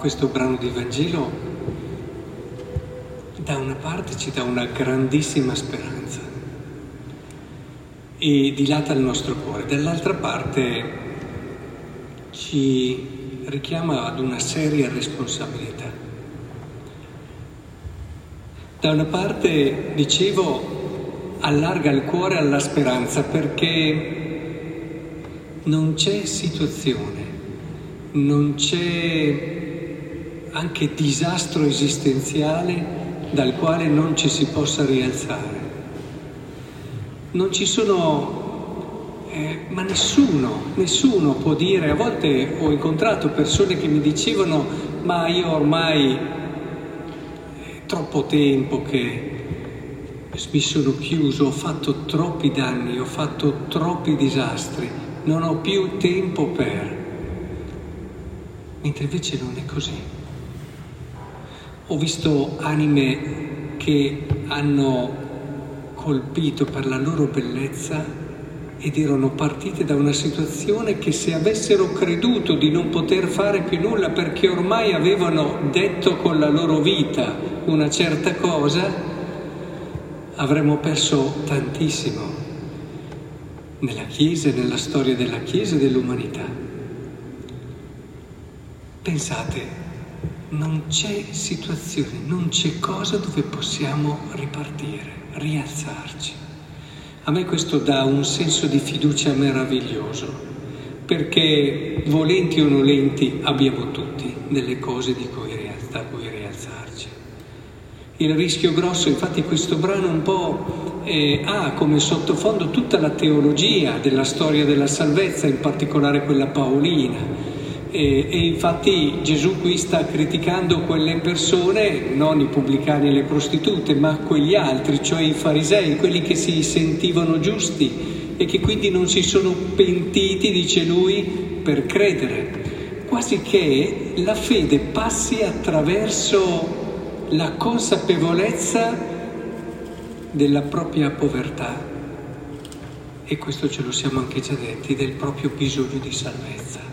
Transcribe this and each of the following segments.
questo brano di Vangelo da una parte ci dà una grandissima speranza e dilata il nostro cuore, dall'altra parte ci richiama ad una seria responsabilità. Da una parte, dicevo, allarga il cuore alla speranza perché non c'è situazione, non c'è anche disastro esistenziale dal quale non ci si possa rialzare. Non ci sono, eh, ma nessuno, nessuno può dire, a volte ho incontrato persone che mi dicevano, ma io ormai è troppo tempo che mi sono chiuso, ho fatto troppi danni, ho fatto troppi disastri, non ho più tempo per. Mentre invece non è così. Ho visto anime che hanno colpito per la loro bellezza ed erano partite da una situazione che se avessero creduto di non poter fare più nulla perché ormai avevano detto con la loro vita una certa cosa, avremmo perso tantissimo nella Chiesa e nella storia della Chiesa e dell'umanità. Pensate, non c'è situazione, non c'è cosa dove possiamo ripartire, rialzarci. A me questo dà un senso di fiducia meraviglioso, perché volenti o nolenti abbiamo tutti delle cose di cui da cui rialzarci. Il rischio grosso, infatti questo brano un po' eh, ha come sottofondo tutta la teologia della storia della salvezza, in particolare quella paolina e, e, infatti Gesù qui sta criticando quelle persone, non i pubblicani e le prostitute, ma quegli altri, cioè i farisei, quelli che si sentivano giusti e che quindi non si sono pentiti, dice lui, per credere. Quasi che la fede passi attraverso la consapevolezza della propria povertà, e questo ce lo siamo anche già detti, del proprio bisogno di salvezza.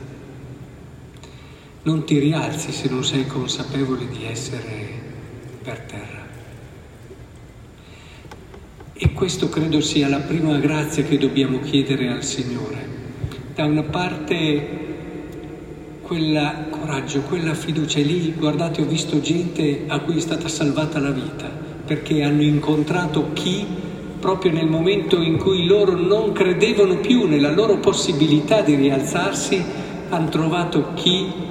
Non ti rialzi se non sei consapevole di essere per terra. E questo credo sia la prima grazia che dobbiamo chiedere al Signore. Da una parte quel coraggio, quella fiducia. Lì, guardate, ho visto gente a cui è stata salvata la vita, perché hanno incontrato chi, proprio nel momento in cui loro non credevano più nella loro possibilità di rialzarsi, hanno trovato chi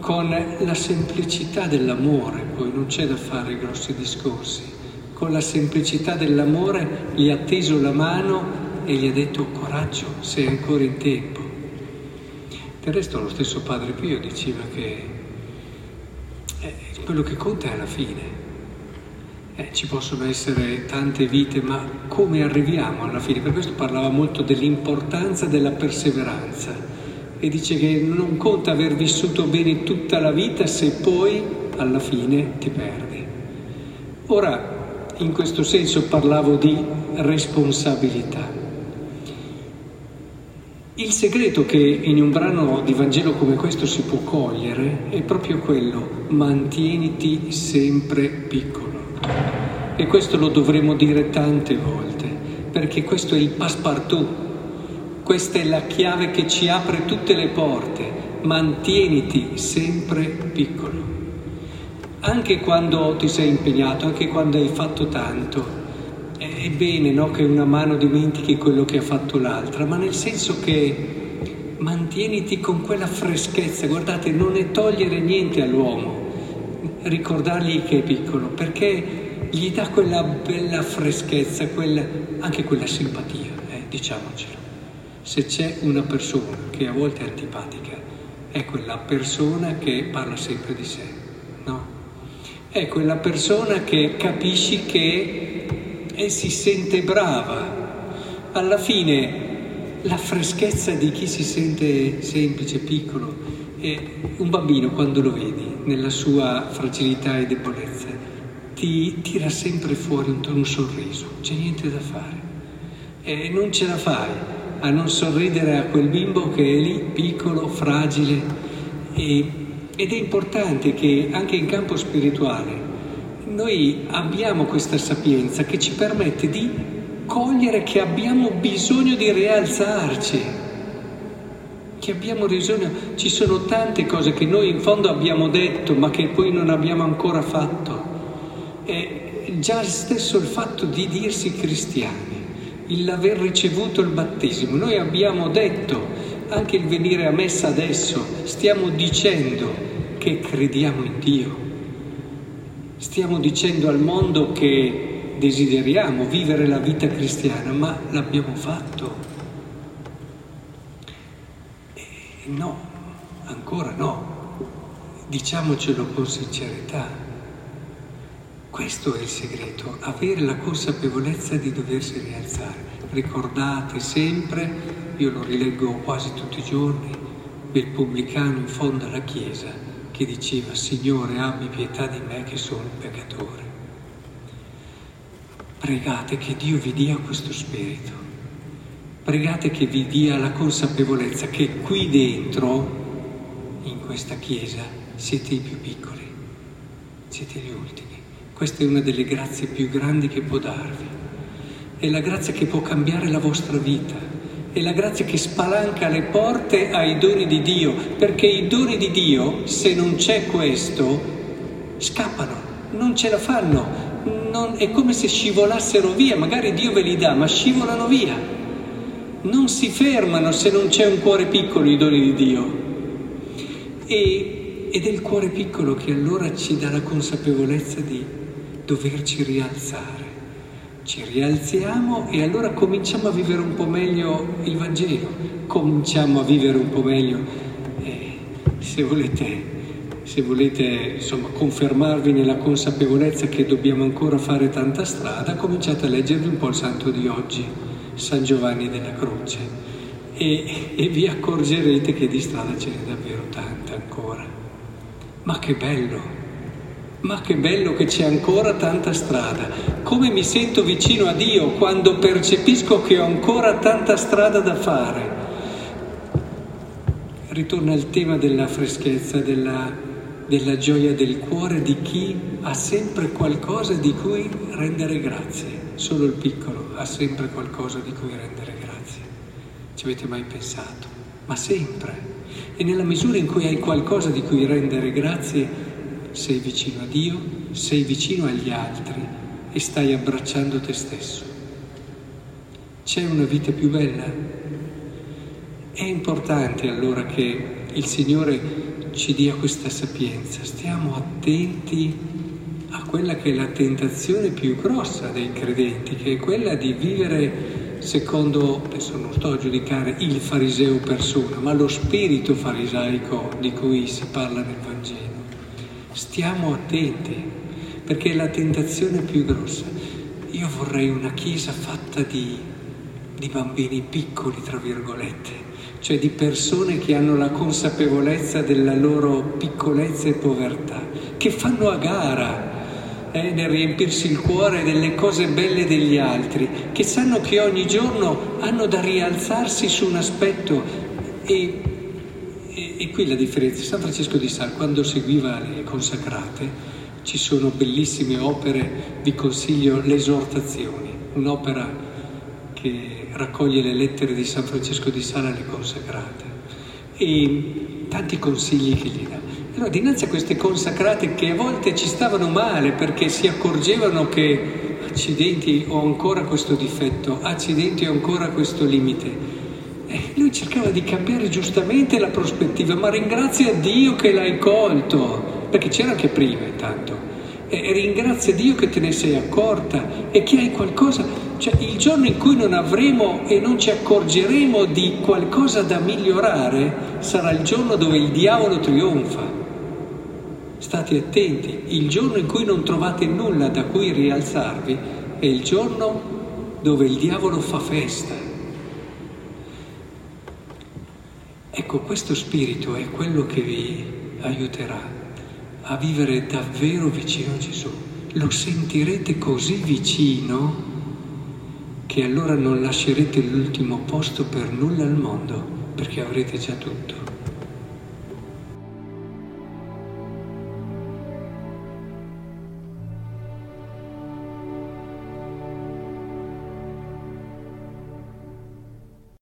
con la semplicità dell'amore, poi non c'è da fare grossi discorsi, con la semplicità dell'amore gli ha teso la mano e gli ha detto coraggio, sei ancora in tempo. Del resto lo stesso Padre Pio diceva che eh, quello che conta è la fine. Eh, ci possono essere tante vite, ma come arriviamo alla fine? Per questo parlava molto dell'importanza della perseveranza e dice che non conta aver vissuto bene tutta la vita se poi alla fine ti perdi. Ora, in questo senso parlavo di responsabilità. Il segreto che in un brano di Vangelo come questo si può cogliere è proprio quello, mantieniti sempre piccolo. E questo lo dovremo dire tante volte, perché questo è il passepartout questa è la chiave che ci apre tutte le porte. Mantieniti sempre piccolo. Anche quando ti sei impegnato, anche quando hai fatto tanto, è bene no, che una mano dimentichi quello che ha fatto l'altra, ma nel senso che mantieniti con quella freschezza. Guardate, non è togliere niente all'uomo, ricordargli che è piccolo, perché gli dà quella bella freschezza, quella, anche quella simpatia, eh, diciamocelo. Se c'è una persona che a volte è antipatica, è quella persona che parla sempre di sé, no? È quella persona che capisci che e si sente brava. Alla fine la freschezza di chi si sente semplice, piccolo, è un bambino quando lo vedi nella sua fragilità e debolezza, ti tira sempre fuori un, un sorriso, c'è niente da fare. E non ce la fai a non sorridere a quel bimbo che è lì piccolo, fragile. E, ed è importante che anche in campo spirituale noi abbiamo questa sapienza che ci permette di cogliere che abbiamo bisogno di rialzarci, che abbiamo bisogno, ci sono tante cose che noi in fondo abbiamo detto ma che poi non abbiamo ancora fatto. E già stesso il fatto di dirsi cristiani, l'aver ricevuto il battesimo, noi abbiamo detto, anche il venire a messa adesso, stiamo dicendo che crediamo in Dio. Stiamo dicendo al mondo che desideriamo vivere la vita cristiana, ma l'abbiamo fatto. E no, ancora no. Diciamocelo con sincerità. Questo è il segreto, avere la consapevolezza di doversi rialzare. Ricordate sempre, io lo rileggo quasi tutti i giorni, il pubblicano in fondo alla Chiesa, che diceva Signore abbi pietà di me che sono un peccatore. Pregate che Dio vi dia questo spirito, pregate che vi dia la consapevolezza che qui dentro, in questa Chiesa, siete i più piccoli, siete gli ultimi. Questa è una delle grazie più grandi che può darvi. È la grazia che può cambiare la vostra vita è la grazia che spalanca le porte ai doni di Dio, perché i doni di Dio, se non c'è questo, scappano, non ce la fanno, non, è come se scivolassero via, magari Dio ve li dà, ma scivolano via, non si fermano se non c'è un cuore piccolo i doni di Dio. E, ed è il cuore piccolo che allora ci dà la consapevolezza di doverci rialzare ci rialziamo e allora cominciamo a vivere un po' meglio il Vangelo, cominciamo a vivere un po' meglio, eh, se volete, se volete insomma, confermarvi nella consapevolezza che dobbiamo ancora fare tanta strada, cominciate a leggervi un po' il santo di oggi, San Giovanni della Croce, e, e vi accorgerete che di strada ce n'è davvero tanta ancora. Ma che bello! Ma che bello che c'è ancora tanta strada. Come mi sento vicino a Dio quando percepisco che ho ancora tanta strada da fare. Ritorna il tema della freschezza, della, della gioia del cuore di chi ha sempre qualcosa di cui rendere grazie. Solo il piccolo ha sempre qualcosa di cui rendere grazie. Ci avete mai pensato? Ma sempre. E nella misura in cui hai qualcosa di cui rendere grazie, sei vicino a Dio, sei vicino agli altri e stai abbracciando te stesso. C'è una vita più bella? È importante allora che il Signore ci dia questa sapienza, stiamo attenti a quella che è la tentazione più grossa dei credenti, che è quella di vivere secondo, adesso non sto a giudicare il fariseo persona, ma lo spirito farisaico di cui si parla nel Vangelo. Stiamo attenti, perché è la tentazione più grossa. Io vorrei una chiesa fatta di, di bambini piccoli, tra virgolette, cioè di persone che hanno la consapevolezza della loro piccolezza e povertà, che fanno a gara eh, nel riempirsi il cuore delle cose belle degli altri, che sanno che ogni giorno hanno da rialzarsi su un aspetto e e qui la differenza, San Francesco di Sal quando seguiva le consacrate ci sono bellissime opere, vi consiglio le esortazioni, un'opera che raccoglie le lettere di San Francesco di Sala alle consacrate. E tanti consigli che gli dà. Allora, dinanzi a queste consacrate che a volte ci stavano male perché si accorgevano che accidenti ho ancora questo difetto, accidenti ho ancora questo limite, lui cercava di cambiare giustamente la prospettiva, ma ringrazia Dio che l'hai colto, perché c'era anche prima intanto. E ringrazia Dio che te ne sei accorta e che hai qualcosa, cioè il giorno in cui non avremo e non ci accorgeremo di qualcosa da migliorare sarà il giorno dove il diavolo trionfa. State attenti, il giorno in cui non trovate nulla da cui rialzarvi è il giorno dove il diavolo fa festa. Ecco, questo spirito è quello che vi aiuterà a vivere davvero vicino a Gesù. Lo sentirete così vicino che allora non lascerete l'ultimo posto per nulla al mondo, perché avrete già tutto.